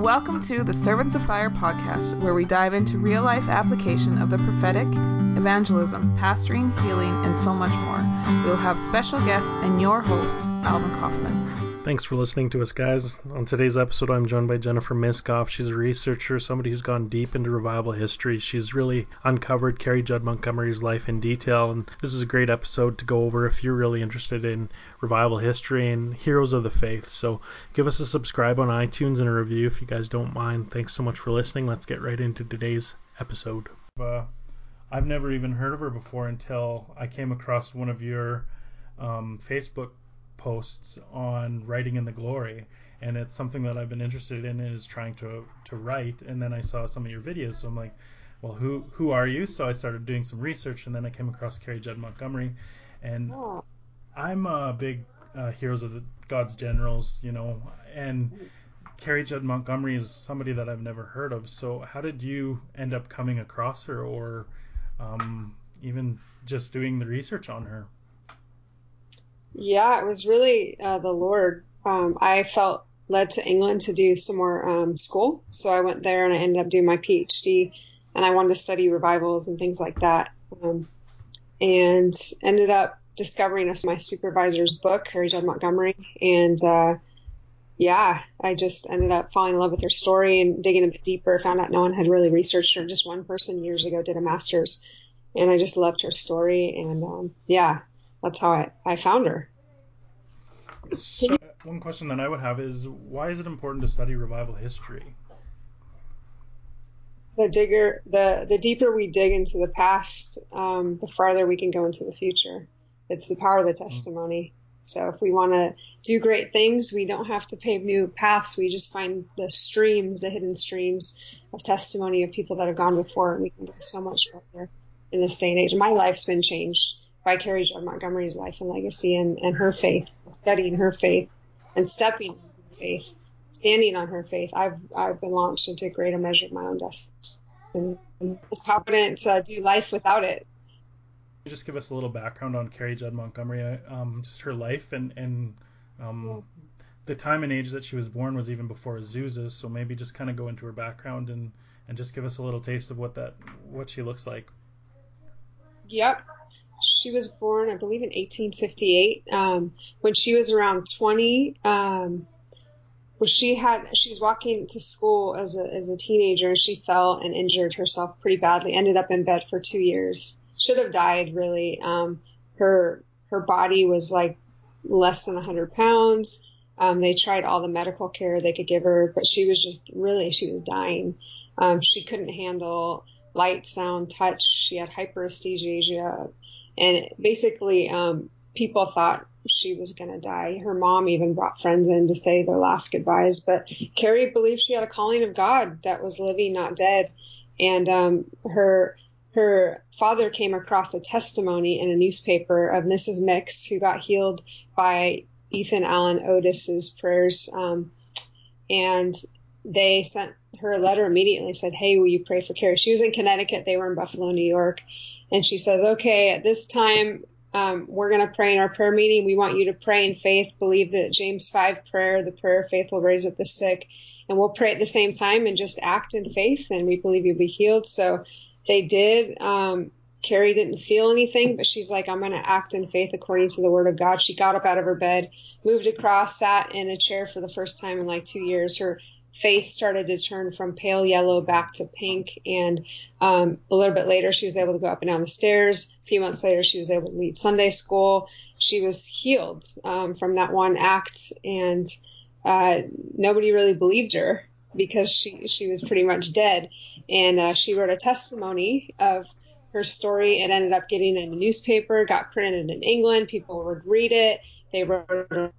Welcome to the Servants of Fire podcast, where we dive into real life application of the prophetic, evangelism, pastoring, healing, and so much more. We'll have special guests and your host, Alvin Kaufman. Thanks for listening to us, guys. On today's episode, I'm joined by Jennifer Miskov. She's a researcher, somebody who's gone deep into revival history. She's really uncovered Carrie Judd Montgomery's life in detail, and this is a great episode to go over if you're really interested in revival history and heroes of the faith. So give us a subscribe on iTunes and a review if you guys don't mind. Thanks so much for listening. Let's get right into today's episode. Uh, I've never even heard of her before until I came across one of your um, Facebook posts on writing in the glory. And it's something that I've been interested in is trying to to write. And then I saw some of your videos so I'm like well who who are you? So I started doing some research and then I came across Carrie Judd Montgomery. And oh. I'm a big uh, Heroes of the God's Generals you know and Carrie Judd Montgomery is somebody that I've never heard of. So how did you end up coming across her or um, even just doing the research on her yeah, it was really uh, the Lord. Um, I felt led to England to do some more um, school, so I went there and I ended up doing my PhD, and I wanted to study revivals and things like that, um, and ended up discovering this my supervisor's book, Carrie Judd Montgomery, and uh, yeah, I just ended up falling in love with her story and digging a bit deeper. Found out no one had really researched her. Just one person years ago did a master's, and I just loved her story. And um, yeah, that's how I, I found her. So, one question that I would have is why is it important to study revival history? The digger, the the deeper we dig into the past, um, the farther we can go into the future. It's the power of the testimony. So if we want to do great things, we don't have to pave new paths. We just find the streams, the hidden streams of testimony of people that have gone before, we can go so much further in this day and age. My life's been changed by Carrie Judd Montgomery's life and legacy and, and her faith, studying her faith and stepping in her faith, standing on her faith. I've, I've been launched into a greater measure of my own destiny and confident to do life without it. Just give us a little background on Carrie Judd Montgomery, um, just her life and, and um, the time and age that she was born was even before Azusa. So maybe just kind of go into her background and, and just give us a little taste of what that what she looks like. Yep she was born, I believe, in 1858. Um, when she was around 20, um, well, she had she was walking to school as a as a teenager and she fell and injured herself pretty badly. Ended up in bed for two years. Should have died really. Um, her her body was like less than 100 pounds. Um, they tried all the medical care they could give her, but she was just really she was dying. Um, she couldn't handle light, sound, touch. She had hyperesthesia, and basically, um, people thought she was going to die. Her mom even brought friends in to say their last goodbyes. But Carrie believed she had a calling of God that was living, not dead. And um, her her father came across a testimony in a newspaper of Mrs. Mix who got healed by Ethan Allen Otis's prayers. Um, and they sent her a letter immediately said, Hey, will you pray for Carrie? She was in Connecticut. They were in Buffalo, New York. And she says, Okay, at this time, um, we're going to pray in our prayer meeting. We want you to pray in faith, believe that James 5 prayer, the prayer of faith will raise up the sick. And we'll pray at the same time and just act in faith, and we believe you'll be healed. So they did. Um, Carrie didn't feel anything, but she's like, I'm going to act in faith according to the word of God. She got up out of her bed, moved across, sat in a chair for the first time in like two years. Her face started to turn from pale yellow back to pink. And um, a little bit later, she was able to go up and down the stairs. A few months later, she was able to lead Sunday school. She was healed um, from that one act, and uh, nobody really believed her because she she was pretty much dead. And uh, she wrote a testimony of her story. It ended up getting in a newspaper, got printed in England. People would read it. They wrote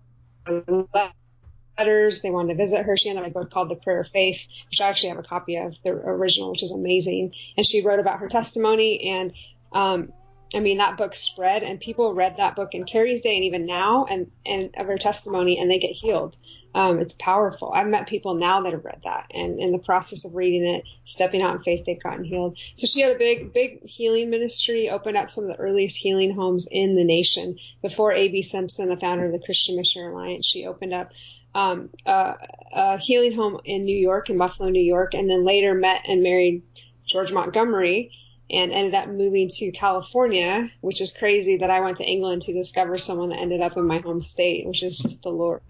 letters. They wanted to visit her. She ended up a book called The Prayer of Faith, which I actually have a copy of the original, which is amazing. And she wrote about her testimony and um, I mean, that book spread and people read that book in Carrie's day and even now and, and of her testimony and they get healed. Um, it's powerful. I've met people now that have read that and in the process of reading it, stepping out in faith, they've gotten healed. So she had a big, big healing ministry, opened up some of the earliest healing homes in the nation. Before A.B. Simpson, the founder of the Christian Missionary Alliance, she opened up um, a, a healing home in New York, in Buffalo, New York, and then later met and married George Montgomery and ended up moving to California, which is crazy that I went to England to discover someone that ended up in my home state, which is just the Lord.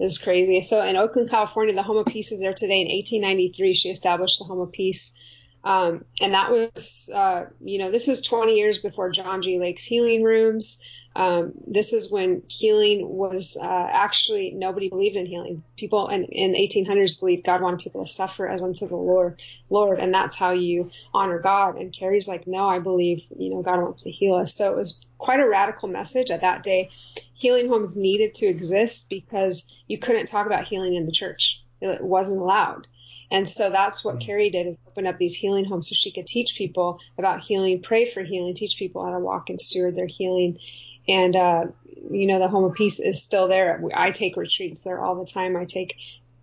It's crazy. So in Oakland, California, the Home of Peace is there today. In 1893, she established the Home of Peace. Um, and that was, uh, you know, this is 20 years before John G. Lake's healing rooms. Um, this is when healing was uh, actually nobody believed in healing. People in, in 1800s believed God wanted people to suffer as unto the Lord, Lord, and that's how you honor God. And Carrie's like, no, I believe you know God wants to heal us. So it was quite a radical message at that day. Healing homes needed to exist because you couldn't talk about healing in the church; it wasn't allowed. And so that's what mm-hmm. Carrie did is open up these healing homes so she could teach people about healing, pray for healing, teach people how to walk and steward their healing and, uh, you know, the home of peace is still there. I take retreats there all the time. I take,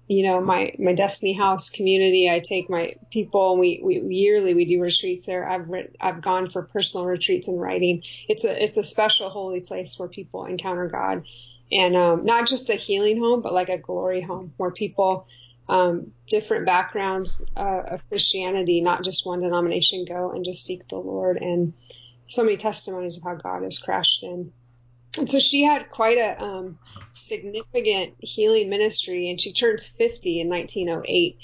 you know, my, my Destiny House community. I take my people. We, we yearly we do retreats there. I've I've gone for personal retreats and writing. It's a it's a special holy place where people encounter God, and um, not just a healing home, but like a glory home where people, um, different backgrounds uh, of Christianity, not just one denomination, go and just seek the Lord and so many testimonies of how God has crashed in. And so she had quite a um, significant healing ministry, and she turns 50 in 1908.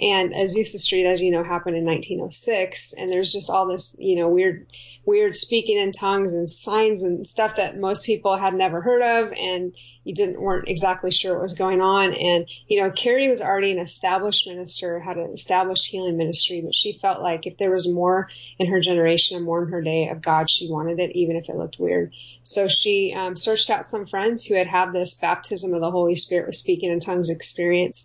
And Azusa Street, as you know, happened in 1906, and there's just all this, you know, weird weird speaking in tongues and signs and stuff that most people had never heard of and you didn't weren't exactly sure what was going on. And you know Carrie was already an established minister had an established healing ministry but she felt like if there was more in her generation and more in her day of God she wanted it even if it looked weird. So she um, searched out some friends who had had this baptism of the Holy Spirit with speaking in tongues experience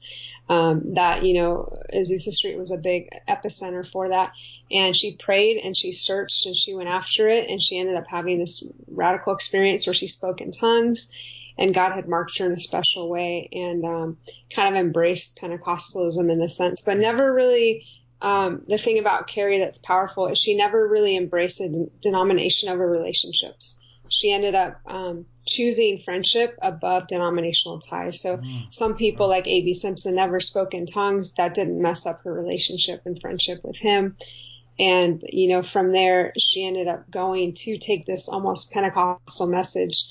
um, that you know Azusa Street was a big epicenter for that and she prayed and she searched and she went after it and she ended up having this radical experience where she spoke in tongues and God had marked her in a special way and um, kind of embraced Pentecostalism in the sense, but never really. Um, the thing about Carrie that's powerful is she never really embraced a denomination over relationships. She ended up um, choosing friendship above denominational ties. So mm. some people like A.B. Simpson never spoke in tongues. That didn't mess up her relationship and friendship with him. And, you know, from there, she ended up going to take this almost Pentecostal message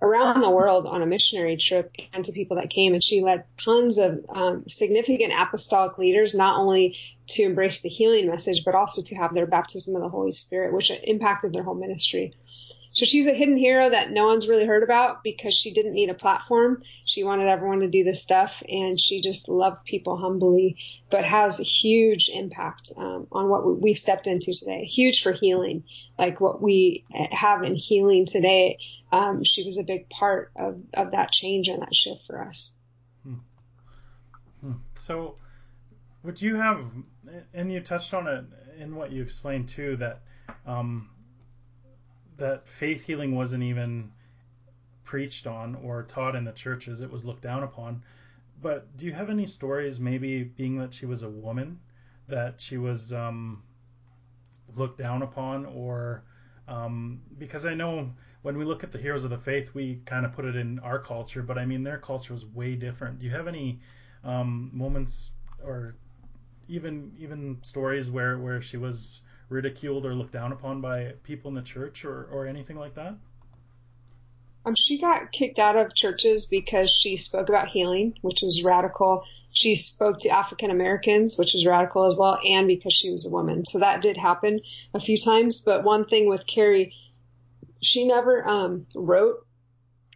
around the world on a missionary trip and to people that came. And she led tons of um, significant apostolic leaders, not only to embrace the healing message, but also to have their baptism of the Holy Spirit, which impacted their whole ministry. So she's a hidden hero that no one's really heard about because she didn't need a platform. She wanted everyone to do this stuff and she just loved people humbly, but has a huge impact um, on what we've stepped into today. Huge for healing, like what we have in healing today. Um, she was a big part of, of that change and that shift for us. Hmm. Hmm. So, would you have, and you touched on it in what you explained too, that um, that faith healing wasn't even preached on or taught in the churches; it was looked down upon. But do you have any stories, maybe being that she was a woman, that she was um, looked down upon, or um, because I know when we look at the heroes of the faith, we kind of put it in our culture, but I mean their culture was way different. Do you have any um, moments or even even stories where where she was ridiculed or looked down upon by people in the church or, or anything like that? Um, she got kicked out of churches because she spoke about healing, which was radical. She spoke to African Americans, which was radical as well, and because she was a woman. So that did happen a few times. But one thing with Carrie, she never um, wrote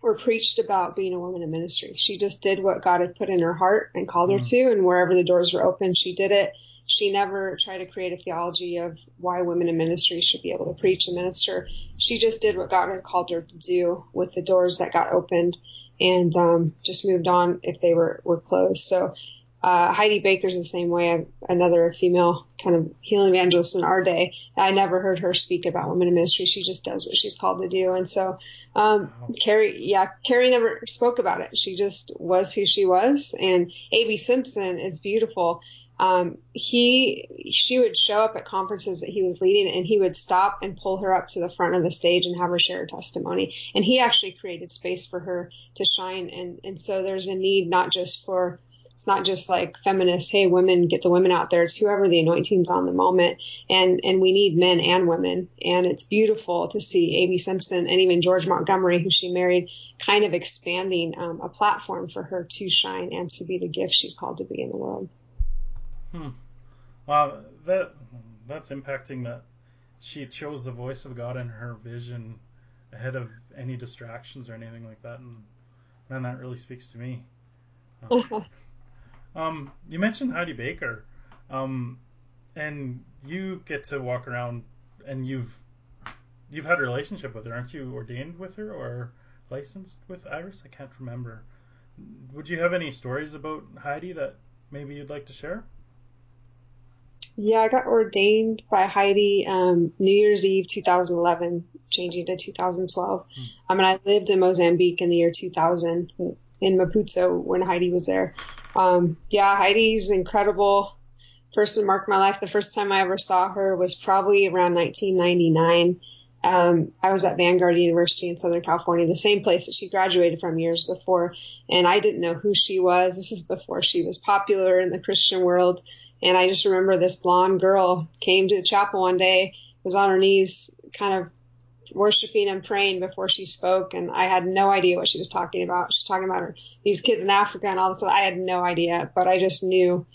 or preached about being a woman in ministry. She just did what God had put in her heart and called mm. her to, and wherever the doors were open, she did it she never tried to create a theology of why women in ministry should be able to preach and minister. She just did what God had called her to do with the doors that got opened and um, just moved on if they were, were closed. So uh, Heidi Baker's the same way. Another female kind of healing evangelist in our day. I never heard her speak about women in ministry. She just does what she's called to do. And so, um, wow. Carrie, yeah, Carrie never spoke about it. She just was who she was. And A.B. Simpson is beautiful. Um, he, she would show up at conferences that he was leading and he would stop and pull her up to the front of the stage and have her share her testimony. And he actually created space for her to shine. And, and so there's a need not just for it's not just like feminists, hey, women, get the women out there. It's whoever the anointing's on the moment. And, and we need men and women. And it's beautiful to see A.B. Simpson and even George Montgomery, who she married, kind of expanding um, a platform for her to shine and to be the gift she's called to be in the world. Hmm. Wow, that that's impacting that she chose the voice of God in her vision ahead of any distractions or anything like that. And man, that really speaks to me. Oh. Um, you mentioned Heidi Baker, um, and you get to walk around, and you've you've had a relationship with her, aren't you? Ordained with her or licensed with Iris? I can't remember. Would you have any stories about Heidi that maybe you'd like to share? Yeah, I got ordained by Heidi um, New Year's Eve 2011, changing to 2012. Hmm. I mean, I lived in Mozambique in the year 2000 in Maputo when Heidi was there. Um, yeah, Heidi's incredible person marked my life. The first time I ever saw her was probably around 1999. Um, I was at Vanguard University in Southern California, the same place that she graduated from years before, and I didn't know who she was. This is before she was popular in the Christian world. And I just remember this blonde girl came to the chapel one day, was on her knees, kind of worshiping and praying before she spoke, and I had no idea what she was talking about. She's talking about her these kids in Africa and all this. I had no idea, but I just knew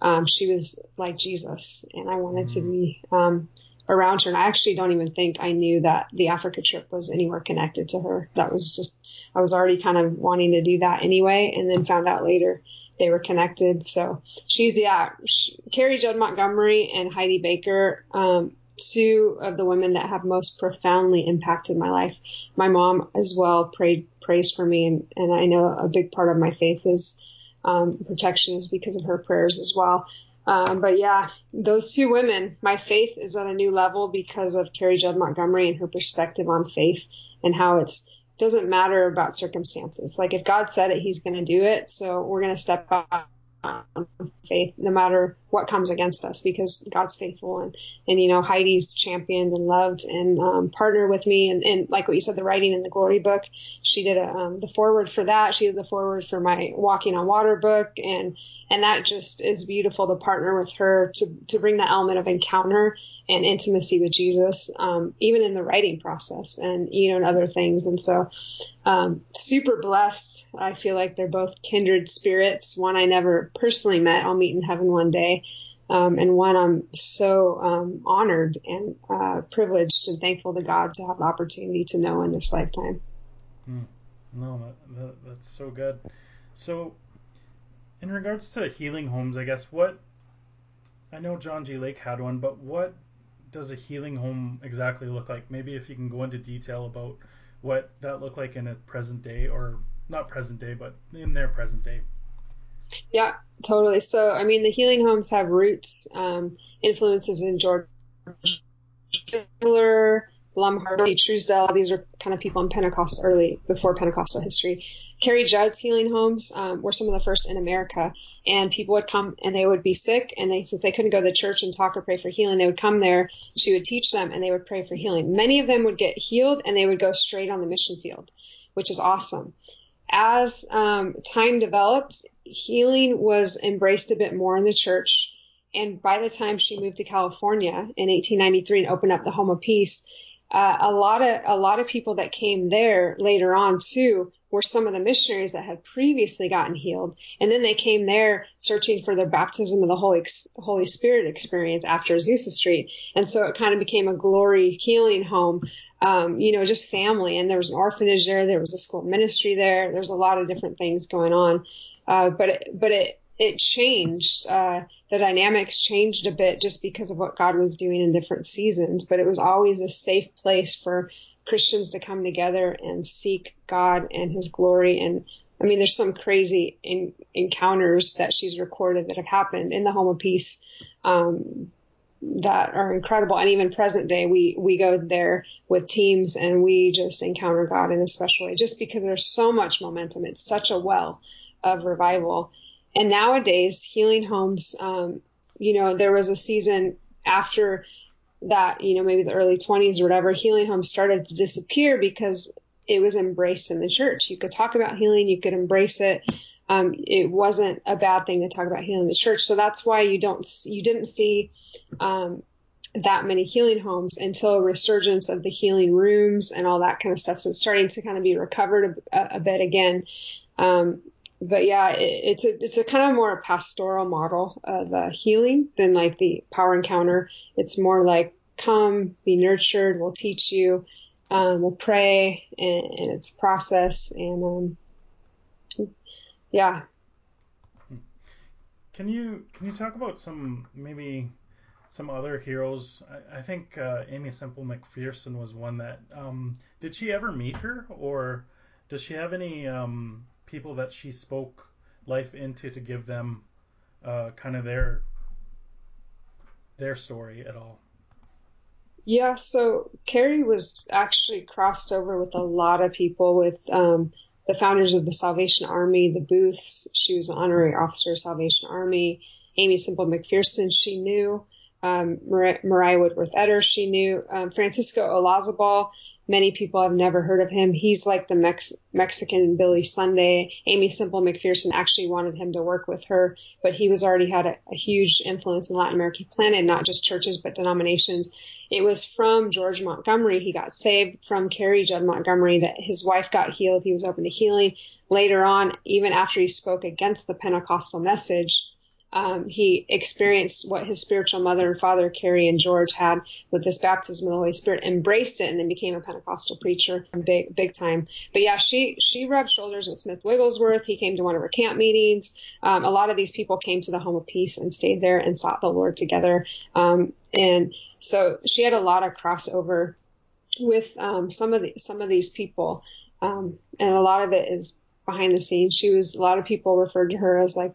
um, she was like Jesus, and I wanted to be um, around her. And I actually don't even think I knew that the Africa trip was anywhere connected to her. That was just I was already kind of wanting to do that anyway, and then found out later they were connected. So she's yeah, she, Carrie Judd Montgomery and Heidi Baker. Um, two of the women that have most profoundly impacted my life. My mom as well prayed prays for me, and, and I know a big part of my faith is um, protection is because of her prayers as well. Um, but yeah, those two women, my faith is at a new level because of Carrie Judd Montgomery and her perspective on faith and how it's doesn't matter about circumstances. Like if God said it, He's going to do it. So we're going to step out faith no matter what comes against us because God's faithful and and you know Heidi's championed and loved and um, partnered with me and, and like what you said the writing in the glory book she did a, um, the forward for that she did the forward for my walking on water book and and that just is beautiful to partner with her to to bring the element of encounter and intimacy with Jesus, um, even in the writing process and, you know, and other things. And so, um, super blessed. I feel like they're both kindred spirits. One I never personally met. I'll meet in heaven one day. Um, and one I'm so um, honored and uh, privileged and thankful to God to have the opportunity to know in this lifetime. Mm. No, that, that, that's so good. So, in regards to healing homes, I guess what I know John G. Lake had one, but what does a healing home exactly look like? Maybe if you can go into detail about what that looked like in a present day, or not present day, but in their present day. Yeah, totally. So, I mean, the healing homes have roots, um, influences in George Mueller, Blum Hardy, Trudel. These are kind of people in Pentecost early, before Pentecostal history. Carrie Judd's healing homes um, were some of the first in America and people would come and they would be sick and they since they couldn't go to the church and talk or pray for healing they would come there. She would teach them and they would pray for healing. Many of them would get healed and they would go straight on the mission field which is awesome. As um, time developed healing was embraced a bit more in the church and by the time she moved to california in 1893 and opened up the home of peace uh, a lot of a lot of people that came there later on too were some of the missionaries that had previously gotten healed. And then they came there searching for their baptism of the Holy, Holy Spirit experience after Azusa Street. And so it kind of became a glory healing home, um, you know, just family. And there was an orphanage there. There was a school ministry there. There's a lot of different things going on. Uh, but, it, but it, it changed. Uh, the dynamics changed a bit just because of what God was doing in different seasons, but it was always a safe place for Christians to come together and seek God and His glory and I mean, there's some crazy in, encounters that she's recorded that have happened in the Home of Peace um, that are incredible. And even present day, we we go there with teams and we just encounter God in a special way, just because there's so much momentum. It's such a well of revival. And nowadays, healing homes, um, you know, there was a season after that, you know, maybe the early 20s or whatever, healing homes started to disappear because it was embraced in the church. You could talk about healing, you could embrace it. Um, it wasn't a bad thing to talk about healing in the church. So that's why you don't, you didn't see, um, that many healing homes until a resurgence of the healing rooms and all that kind of stuff. So it's starting to kind of be recovered a, a bit again. Um, but yeah, it, it's a it's a kind of more pastoral model of uh, healing than like the power encounter. It's more like come, be nurtured, we'll teach you, um, we'll pray, and, and, it's a process. And um, yeah. Can you can you talk about some maybe some other heroes? I, I think uh, Aimee Semple McPherson was one that. Um, did she ever meet her, or does she have any? Um, people that she spoke life into to give them uh, kind of their their story at all? Yeah, so Carrie was actually crossed over with a lot of people, with um, the founders of the Salvation Army, the Booths. She was an honorary officer of Salvation Army. Aimee Semple McPherson, she knew. Um, Mar- Mariah Woodworth Etter, she knew. Um, Francisco Olazabal, Many people have never heard of him. He's like the Mex- Mexican Billy Sunday. Aimee Semple McPherson actually wanted him to work with her, but he was already had a, a huge influence in Latin America. He planted not just churches, but denominations. It was from George Montgomery. He got saved from Carrie Judd Montgomery that his wife got healed. He was open to healing. Later on, even after he spoke against the Pentecostal message, um, he experienced what his spiritual mother and father, Carrie and George, had with this baptism of the Holy Spirit, embraced it, and then became a Pentecostal preacher, big, big time. But yeah, she she rubbed shoulders with Smith Wigglesworth. He came to one of her camp meetings. Um, a lot of these people came to the Home of Peace and stayed there and sought the Lord together. Um, and so she had a lot of crossover with um, some of the some of these people, um, and a lot of it is behind the scenes. She was a lot of people referred to her as like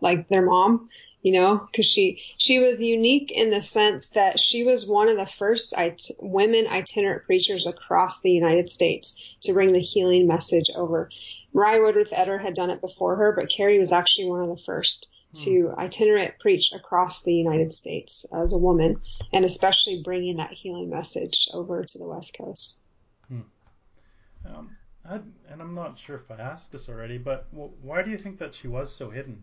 like their mom, you know, because she she was unique in the sense that she was one of the first it- women itinerant preachers across the United States to bring the healing message over. Mariah Woodworth Etter had done it before her, but Carrie was actually one of the first to hmm. itinerant preach across the United States as a woman, and especially bringing that healing message over to the West Coast. Hmm. Um, I, and I'm not sure if I asked this already, but why do you think that she was so hidden?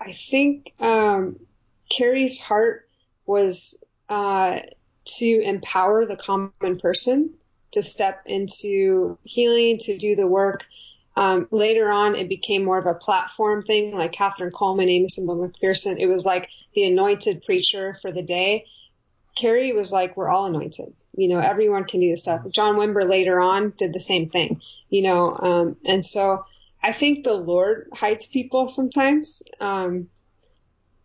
I think um, Carrie's heart was uh, to empower the common person to step into healing, to do the work. Um, later on, it became more of a platform thing, like Kathryn Kuhlman, Aimee Semple McPherson. It was like the anointed preacher for the day. Carrie was like, we're all anointed. You know, everyone can do this stuff. John Wimber later on did the same thing, you know, um, and so I think the Lord hides people sometimes. Um,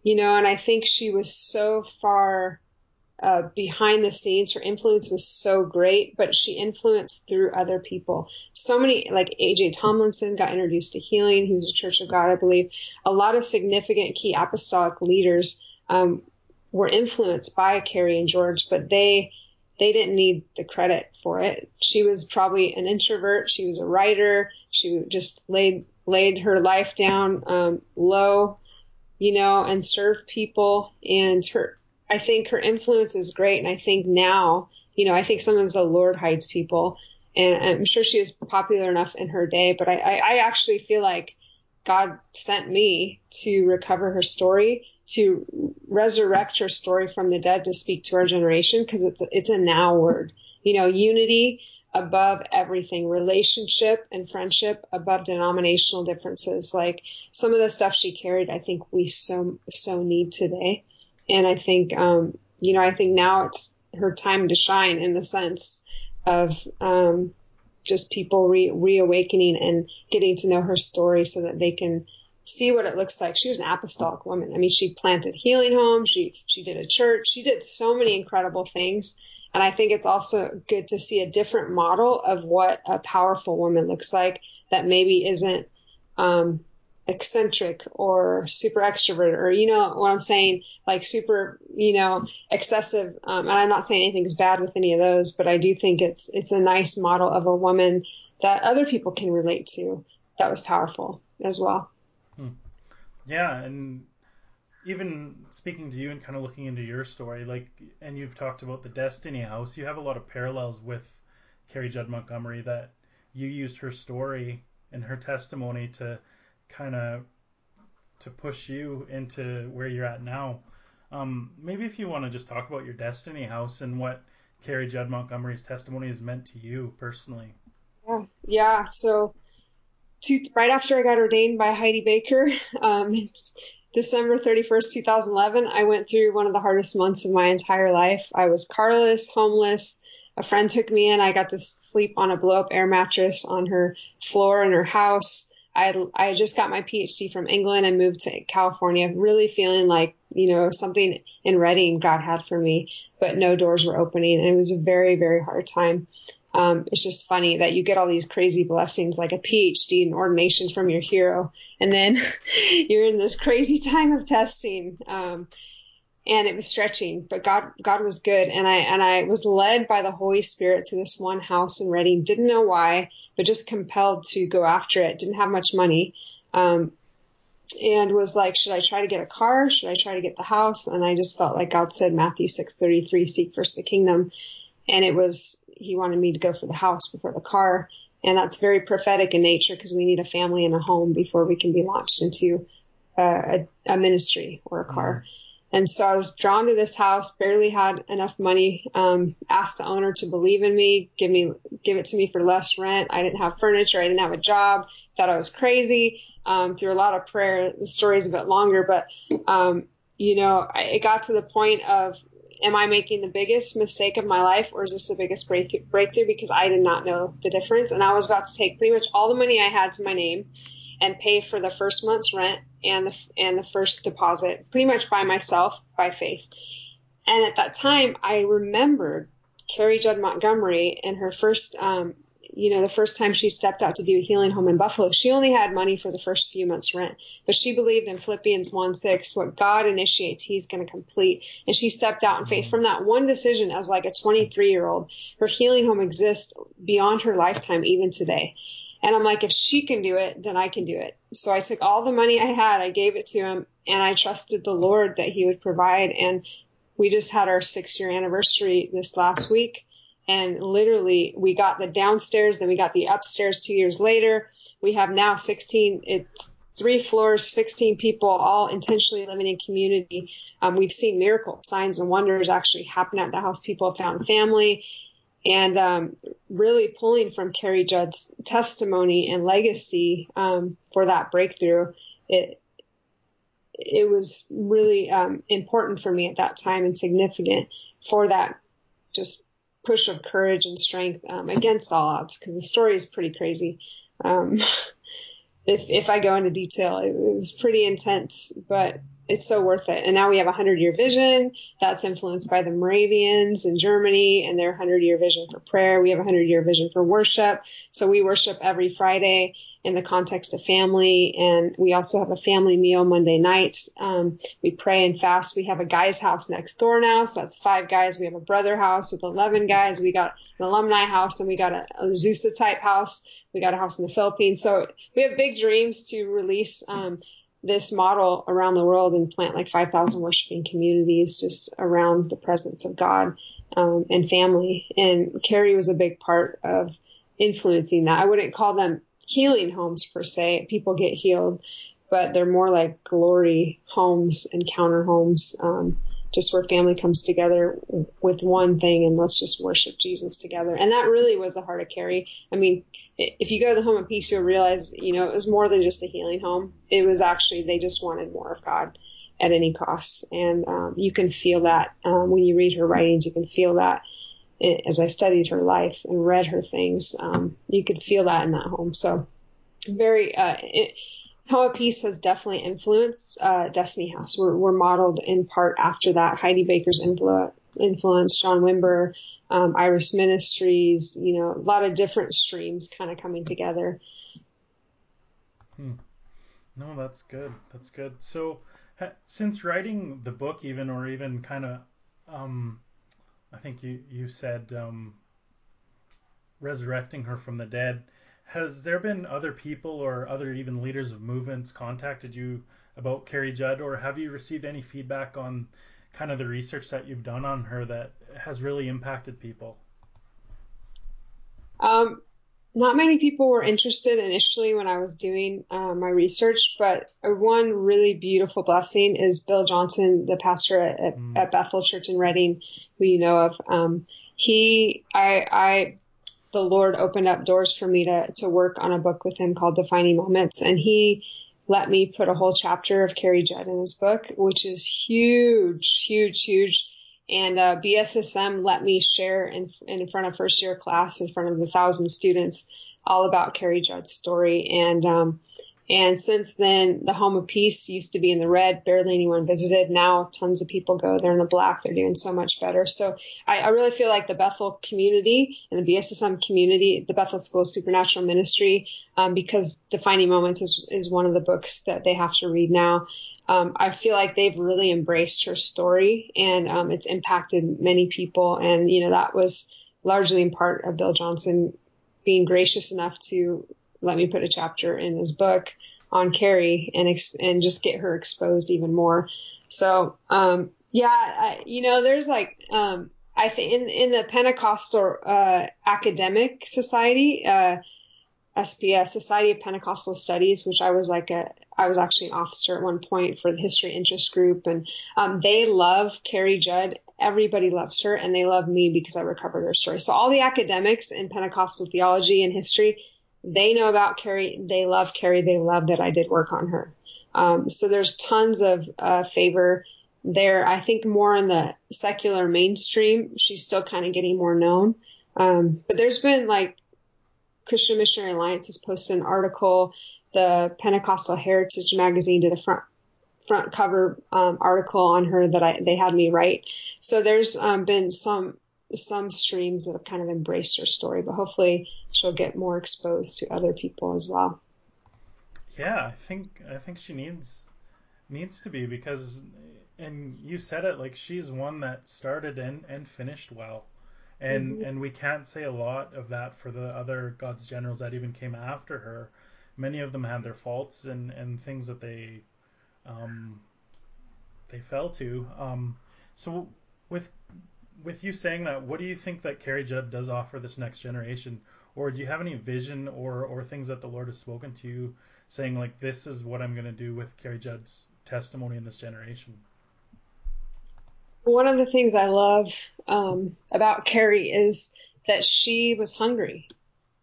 you know, and I think she was so far uh, behind the scenes. Her influence was so great, but she influenced through other people. So many, like AJ Tomlinson got introduced to healing. He was a Church of God, I believe. A lot of significant key apostolic leaders um, were influenced by Carrie and George, but they they didn't need the credit for it. She was probably an introvert. She was a writer. She just laid laid her life down um, low, you know, and served people. And her, I think her influence is great. And I think now, you know, I think sometimes the Lord hides people. And I'm sure she was popular enough in her day, but I, I, I actually feel like God sent me to recover her story to resurrect her story from the dead to speak to our generation because it's a, it's a now word. You know, unity above everything, relationship and friendship above denominational differences. Like some of the stuff she carried, I think we so so need today. And I think, um, you know, I think now it's her time to shine in the sense of um, just people re- reawakening and getting to know her story so that they can see what it looks like. She was an apostolic woman. I mean, she planted healing homes. She, she did a church. She did so many incredible things. And I think it's also good to see a different model of what a powerful woman looks like that maybe isn't um, eccentric or super extrovert or you know what I'm saying, like super, you know, excessive. Um, and I'm not saying anything's bad with any of those, but I do think it's it's a nice model of a woman that other people can relate to. That was powerful as well. Yeah, and even speaking to you and kind of looking into your story, like, and you've talked about the Destiny House, you have a lot of parallels with Carrie Judd Montgomery that you used her story and her testimony to kind of to push you into where you're at now. Um, maybe if you want to just talk about your Destiny House and what Carrie Judd Montgomery's testimony has meant to you personally. Yeah, yeah. So, two, right after I got ordained by Heidi Baker, um, December 31st, 2011, I went through one of the hardest months of my entire life. I was carless, homeless. A friend took me in. I got to sleep on a blow up air mattress on her floor in her house. I I just got my PhD from England and moved to California, really feeling like you know something in Redding God had for me, but no doors were opening, and it was a very very hard time. Um, it's just funny that you get all these crazy blessings like a PhD and ordination from your hero, and then you're in this crazy time of testing. Um, and it was stretching, but God, God was good. And I, and I was led by the Holy Spirit to this one house in Redding. Didn't know why, but just compelled to go after it. Didn't have much money. Um, and was like, should I try to get a car? Should I try to get the house? And I just felt like God said, Matthew 633, seek first the kingdom. And it was, he wanted me to go for the house before the car. And that's very prophetic in nature because we need a family and a home before we can be launched into a, a, a ministry or a car. And so I was drawn to this house, barely had enough money, um, asked the owner to believe in me, give me, give it to me for less rent. I didn't have furniture. I didn't have a job. Thought I was crazy. Um, through a lot of prayer, the story's a bit longer, but, um, you know, I, it got to the point of, am I making the biggest mistake of my life or is this the biggest breakthrough, breakthrough? Because I did not know the difference. And I was about to take pretty much all the money I had to my name and pay for the first month's rent and the and the first deposit pretty much by myself by faith. And at that time, I remembered Carrie Judd Montgomery and her first, um, you know, the first time she stepped out to do a healing home in Buffalo. She only had money for the first few months' rent, but she believed in Philippians 1 6, what God initiates, He's going to complete. And she stepped out in faith mm-hmm. from that one decision as like a 23 year old. Her healing home exists beyond her lifetime, even today. And I'm like, if she can do it, then I can do it. So I took all the money I had, I gave it to him, and I trusted the Lord that he would provide. And we just had our six year anniversary this last week. And literally, we got the downstairs, then we got the upstairs two years later. We have now 16, it's three floors, 16 people, all intentionally living in community. Um, we've seen miracles, signs, and wonders actually happen at the house. People have found family and um, really pulling from Carrie Judd's testimony and legacy um, for that breakthrough, it it was really um, important for me at that time and significant for that just push of courage and strength um, against all odds because the story is pretty crazy. Um, if if I go into detail, it was pretty intense, but it's so worth it. And now we have a hundred year vision that's influenced by the Moravians in Germany and their hundred year vision for prayer. We have a hundred year vision for worship. So we worship every Friday in the context of family. And we also have a family meal Monday nights. Um, we pray and fast. We have a guy's house next door now. So that's five guys. We have a brother house with 11 guys. We got an alumni house and we got a, a type house. We got a house in the Philippines. So we have big dreams to release, um, this model around the world and plant like 5,000 worshiping communities just around the presence of God um, and family. And Carrie was a big part of influencing that. I wouldn't call them healing homes per se. People get healed, but they're more like glory homes, encounter homes, um, just where family comes together with one thing and let's just worship Jesus together. And that really was the heart of Carrie. I mean, if you go to the home of peace, you'll realize, you know, it was more than just a healing home. It was actually, they just wanted more of God at any cost. And um, you can feel that um, when you read her writings, you can feel that as I studied her life and read her things, um, you could feel that in that home. So very, uh, it, Home Peace has definitely influenced uh, Destiny House. We're, we're modeled in part after that. Heidi Baker's influ- influence, John Wimber, um, Iris Ministries, you know, a lot of different streams kind of coming together. Hmm. No, that's good. That's good. So, ha- since writing the book, even or even kind of, um, I think you you said um, resurrecting her from the dead. Has there been other people or other even leaders of movements contacted you about Carrie Judd, or have you received any feedback on kind of the research that you've done on her that has really impacted people? Um, not many people were interested initially when I was doing uh, my research, but one really beautiful blessing is Bill Johnson, the pastor at, at, mm. at Bethel Church in Redding, who you know of. Um, he, I, I, the Lord opened up doors for me to to work on a book with him called Defining Moments, and he let me put a whole chapter of Carrie Judd in his book, which is huge, huge, huge and uh, BSSM let me share in, in front of first year class, in front of the thousand students, all about Carrie Judd's story. And um, and since then, the Home of Peace used to be in the red, barely anyone visited. Now, tons of people go. They're in the black. They're doing so much better. So I, I really feel like the Bethel community and the BSSM community, the Bethel School Supernatural Ministry, um, because Defining Moments is, is one of the books that they have to read now um, I feel like they've really embraced her story and um, it's impacted many people. And, you know, that was largely in part of Bill Johnson being gracious enough to let me put a chapter in his book on Carrie and, ex- and just get her exposed even more. So, um, yeah, I, you know, there's like, um, I think in, in the Pentecostal, uh, academic society, uh, SPS, Society of Pentecostal Studies, which I was like a, I was actually an officer at one point for the history interest group, and um, they love Carrie Judd. Everybody loves her, and they love me because I recovered her story. So all the academics in Pentecostal theology and history, they know about Carrie. They love Carrie. They love that I did work on her. Um, so there's tons of uh, favor there. I think more in the secular mainstream, she's still kind of getting more known. Um, but there's been like Christian Missionary Alliance has posted an article. The Pentecostal Heritage magazine did a front front cover um, article on her that I they had me write. So there's um, been some some streams that have kind of embraced her story, but hopefully she'll get more exposed to other people as well. Yeah, I think I think she needs needs to be because and you said it like she's one that started and and finished well and mm-hmm. and we can't say a lot of that for the other God's generals that even came after her. Many of them had their faults and and things that they um, they fell to. Um, so with with you saying that, what do you think that Carrie Judd does offer this next generation, or do you have any vision or or things that the Lord has spoken to you, saying like this is what I'm going to do with Carrie Judd's testimony in this generation? One of the things I love um, about Carrie is that she was hungry.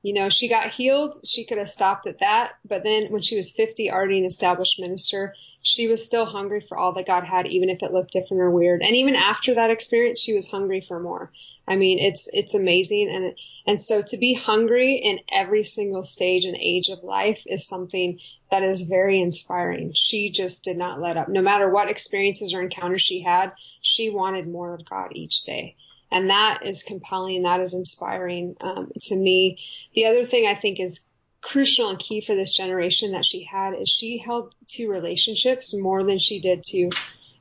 You know, she got healed. She could have stopped at that. But then when she was 50, already an established minister, she was still hungry for all that God had, even if it looked different or weird. And even after that experience, she was hungry for more. I mean, it's, it's amazing. And, and so to be hungry in every single stage and age of life is something that is very inspiring. She just did not let up. No matter what experiences or encounters she had, she wanted more of God each day. And that is compelling. That is inspiring um, to me. The other thing I think is crucial and key for this generation that she had is she held to relationships more than she did to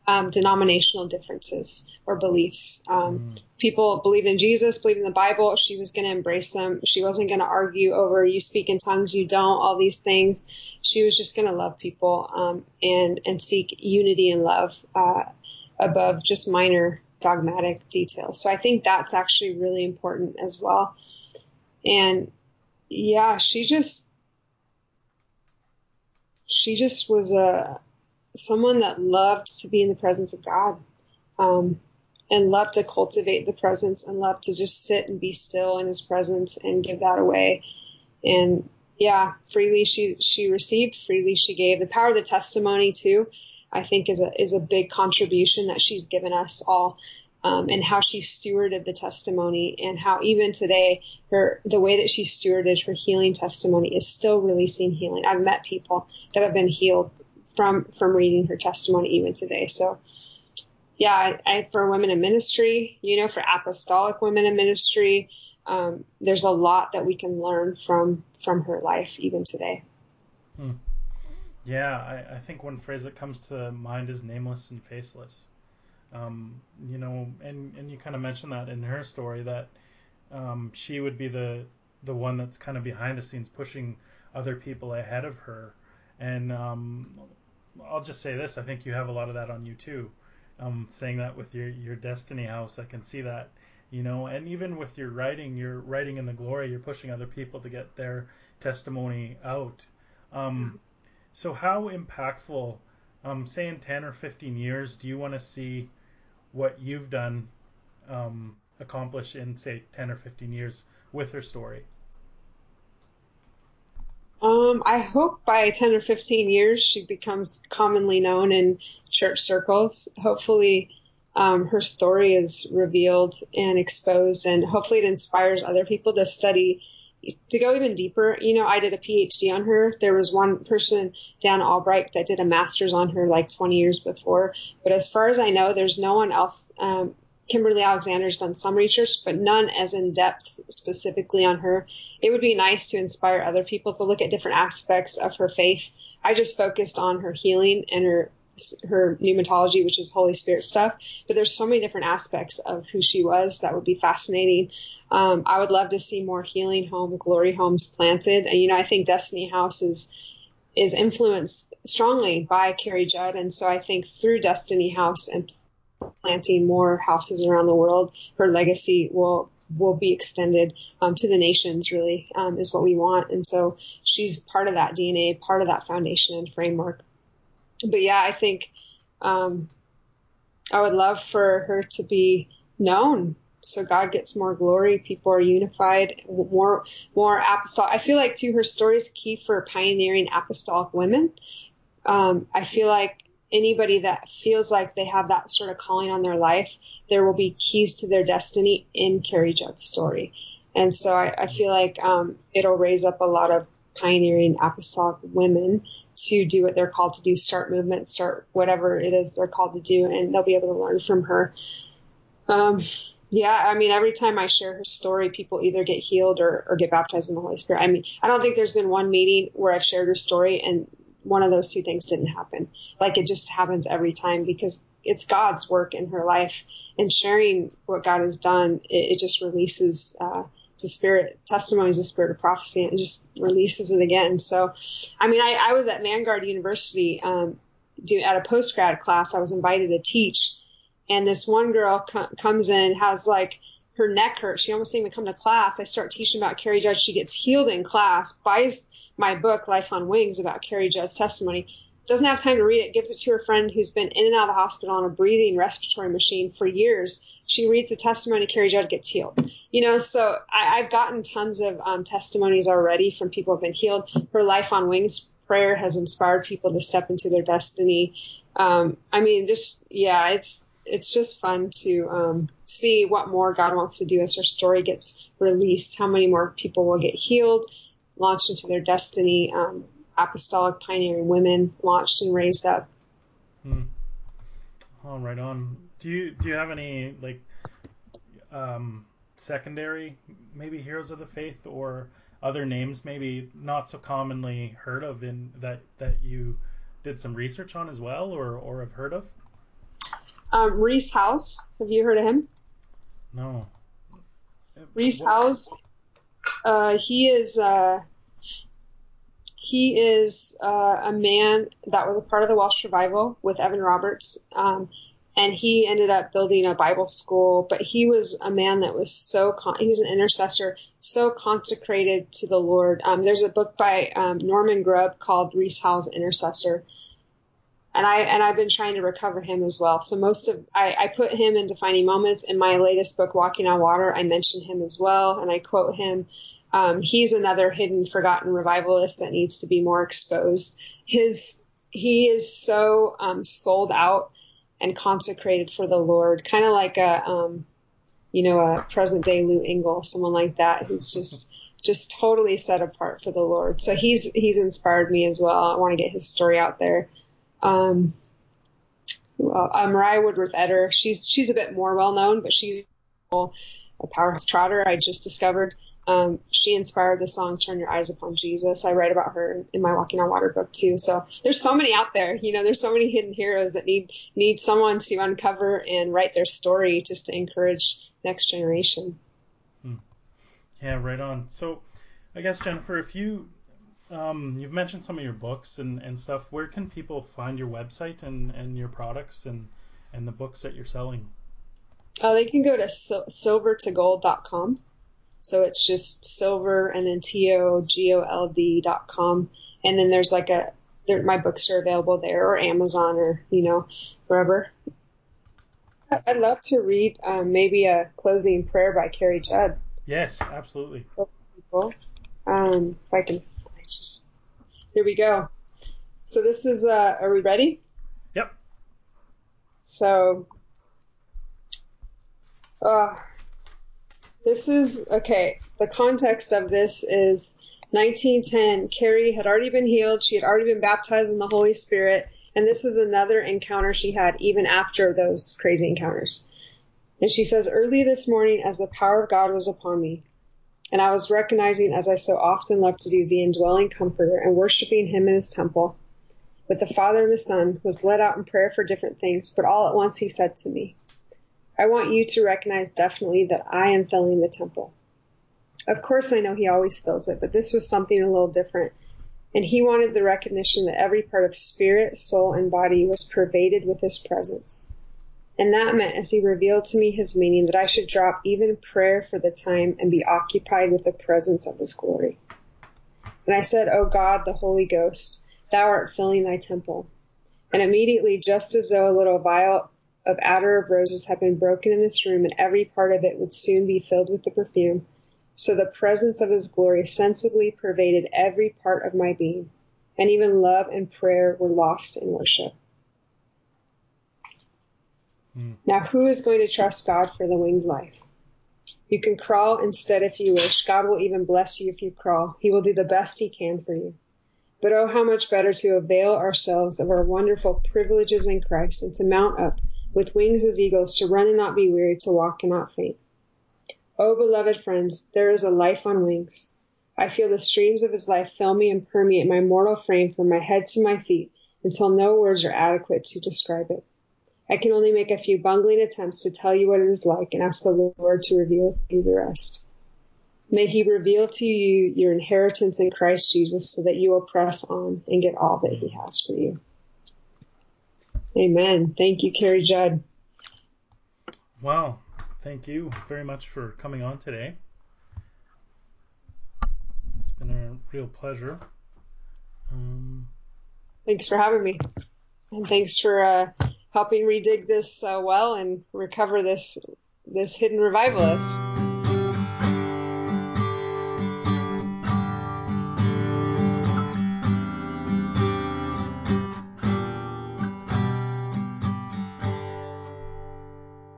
um, denominational differences or beliefs. Um, mm. People believe in Jesus, believe in the Bible. She was going to embrace them. She wasn't going to argue over you speak in tongues, you don't, all these things. She was just going to love people um, and and seek unity and love uh, above just minor dogmatic details. So I think that's actually really important as well. And yeah, she just she just was a someone that loved to be in the presence of God, um, and loved to cultivate the presence and loved to just sit and be still in His presence and give that away. And yeah, freely she she received, freely she gave. The power of the testimony too, I think, is a is a big contribution that she's given us all. Um, and how she stewarded the testimony and how even today her the way that she stewarded her healing testimony is still releasing healing. I've met people that have been healed from from reading her testimony even today. So yeah, I, I, for women in ministry, you know, for apostolic women in ministry, um, there's a lot that we can learn from from her life even today. Hmm. Yeah, I, I, think one phrase that comes to mind is nameless and faceless. Um, you know, and, and you kind of mentioned that in her story that um, she would be the the one that's kind of behind the scenes pushing other people ahead of her. And um, I'll just say this: I think you have a lot of that on you too. Um, saying that with your your Destiny House, I can see that. You know, and even with your writing, you're writing in the glory. You're pushing other people to get their testimony out. Um, so, how impactful, um, say in 10 or 15 years, do you want to see what you've done um, accomplish in, say, 10 or 15 years with her story? Um, I hope by 10 or 15 years she becomes commonly known in church circles. Hopefully, um, her story is revealed and exposed, and hopefully, it inspires other people to study to go even deeper, you know, I did a PhD on her. There was one person, Dan Albright, that did a master's on her like 20 years before. But as far as I know, there's no one else. Um, Kimberly Alexander's done some research, but none as in depth specifically on her. It would be nice to inspire other people to look at different aspects of her faith. I just focused on her healing and her her pneumatology, which is Holy Spirit stuff. But there's so many different aspects of who she was that would be fascinating. Um, I would love to see more healing home, glory homes planted. And, you know, I think Destiny House is, is influenced strongly by Carrie Judd. And so I think through Destiny House and planting more houses around the world, her legacy will will be extended um, to the nations. Really, um, is what we want. And so she's part of that DNA, part of that foundation and framework. But yeah, I think um, I would love for her to be known so God gets more glory. People are unified, more more apostolic. I feel like too her story is key for pioneering apostolic women. Um, I feel like anybody that feels like they have that sort of calling on their life, there will be keys to their destiny in Carrie Judd's story. And so I, I feel like um, it'll raise up a lot of pioneering apostolic women to do what they're called to do, start movements, start whatever it is they're called to do, and they'll be able to learn from her. Um, yeah, I mean, every time I share her story, people either get healed or, or get baptized in the Holy Spirit. I mean, I don't think there's been one meeting where I've shared her story and one of those two things didn't happen. Like it just happens every time because it's God's work in her life and sharing what God has done. It, it just releases, uh, it's a spirit testimony is a spirit of prophecy and it just releases it again. So, I mean, I, I was at Vanguard University, um, do, at a post grad class. I was invited to teach and this one girl co- comes in, has like her neck hurts. She almost didn't even come to class. I start teaching about Carrie Judd. She gets healed in class, buys my book, Life on Wings, about Carrie Judd's testimony. Doesn't have time to read it, gives it to her friend who's been in and out of the hospital on a breathing respiratory machine for years. She reads the testimony, Carrie Judd gets healed. You know, so I, I've gotten tons of um, testimonies already from people who've been healed. Her Life on Wings prayer has inspired people to step into their destiny. Um, I mean, just, yeah, it's, it's just fun to um, see what more God wants to do as her story gets released. How many more people will get healed, launched into their destiny. Um, apostolic pioneering women launched and raised up. Hmm. Oh, right on. Do you do you have any like um, secondary maybe heroes of the faith or other names maybe not so commonly heard of in that that you did some research on as well or or have heard of? Um, Rees Howells. Have you heard of him? No. Rees Howells. Uh, he is uh, he is uh, a man that was a part of the Welsh revival with Evan Roberts, um, and he ended up building a Bible school. But he was a man that was so con- he was an intercessor, so consecrated to the Lord. Um, there's a book by um, Norman Grubb called Rees Howells Intercessor, and I and I've been trying to recover him as well. So most of I, I put him in defining moments in my latest book, Walking on Water. I mention him as well, and I quote him. Um, he's another hidden, forgotten revivalist that needs to be more exposed. His he is so um, sold out and consecrated for the Lord, kind of like a um, you know a present day Lou Engle, someone like that who's just just totally set apart for the Lord. So he's he's inspired me as well. I want to get his story out there. Um, uh, Mariah Woodworth Etter. She's she's a bit more well known, but she's a powerhouse Trotter. I just discovered. Um, she inspired the song "Turn Your Eyes Upon Jesus." I write about her in my Walking on Water book too. So there's so many out there. You know, there's so many hidden heroes that need need someone to uncover and write their story just to encourage next generation. Hmm. Yeah, right on. So, I guess Jennifer, if you um, you've mentioned some of your books and, and stuff, where can people find your website and, and your products and and the books that you're selling? Uh, they can go to sil- silvertogold.com. So it's just silver and then T O G O L D dot com. And then there's like a, there, my books are available there or Amazon or, you know, wherever. I'd love to read um, maybe a closing prayer by Carrie Judd. Yes, absolutely. Um, if I can, just, here we go. So this is, uh, are we ready? Yep. So, uh, this is okay. The context of this is 1910. Carrie had already been healed. She had already been baptized in the Holy Spirit. And this is another encounter she had even after those crazy encounters. And she says, early this morning, as the power of God was upon me, and I was recognizing, as I so often love to do, the indwelling comforter and worshiping him in his temple with the Father and the Son, was led out in prayer for different things, but all at once he said to me, I want you to recognize definitely that I am filling the temple. Of course, I know he always fills it, but this was something a little different. And he wanted the recognition that every part of spirit, soul, and body was pervaded with his presence. And that meant, as he revealed to me his meaning, that I should drop even prayer for the time and be occupied with the presence of his glory. And I said, O God, the Holy Ghost, thou art filling thy temple. And immediately, just as though a little vial of attar of roses had been broken in this room, and every part of it would soon be filled with the perfume. So the presence of his glory sensibly pervaded every part of my being, and even love and prayer were lost in worship. Mm. Now, who is going to trust God for the winged life? You can crawl instead if you wish. God will even bless you if you crawl. He will do the best he can for you. But oh, how much better to avail ourselves of our wonderful privileges in Christ and to mount up with wings as eagles, to run and not be weary, to walk and not faint. Oh, beloved friends, there is a life on wings. I feel the streams of his life fill me and permeate my mortal frame from my head to my feet until no words are adequate to describe it. I can only make a few bungling attempts to tell you what it is like and ask the Lord to reveal to you the rest. May he reveal to you your inheritance in Christ Jesus so that you will press on and get all that he has for you. Amen. Thank you, Carrie Judd. Wow. Thank you very much for coming on today. It's been a real pleasure. Um, thanks for having me. And thanks for uh, helping redig this uh, well and recover this this hidden revivalist.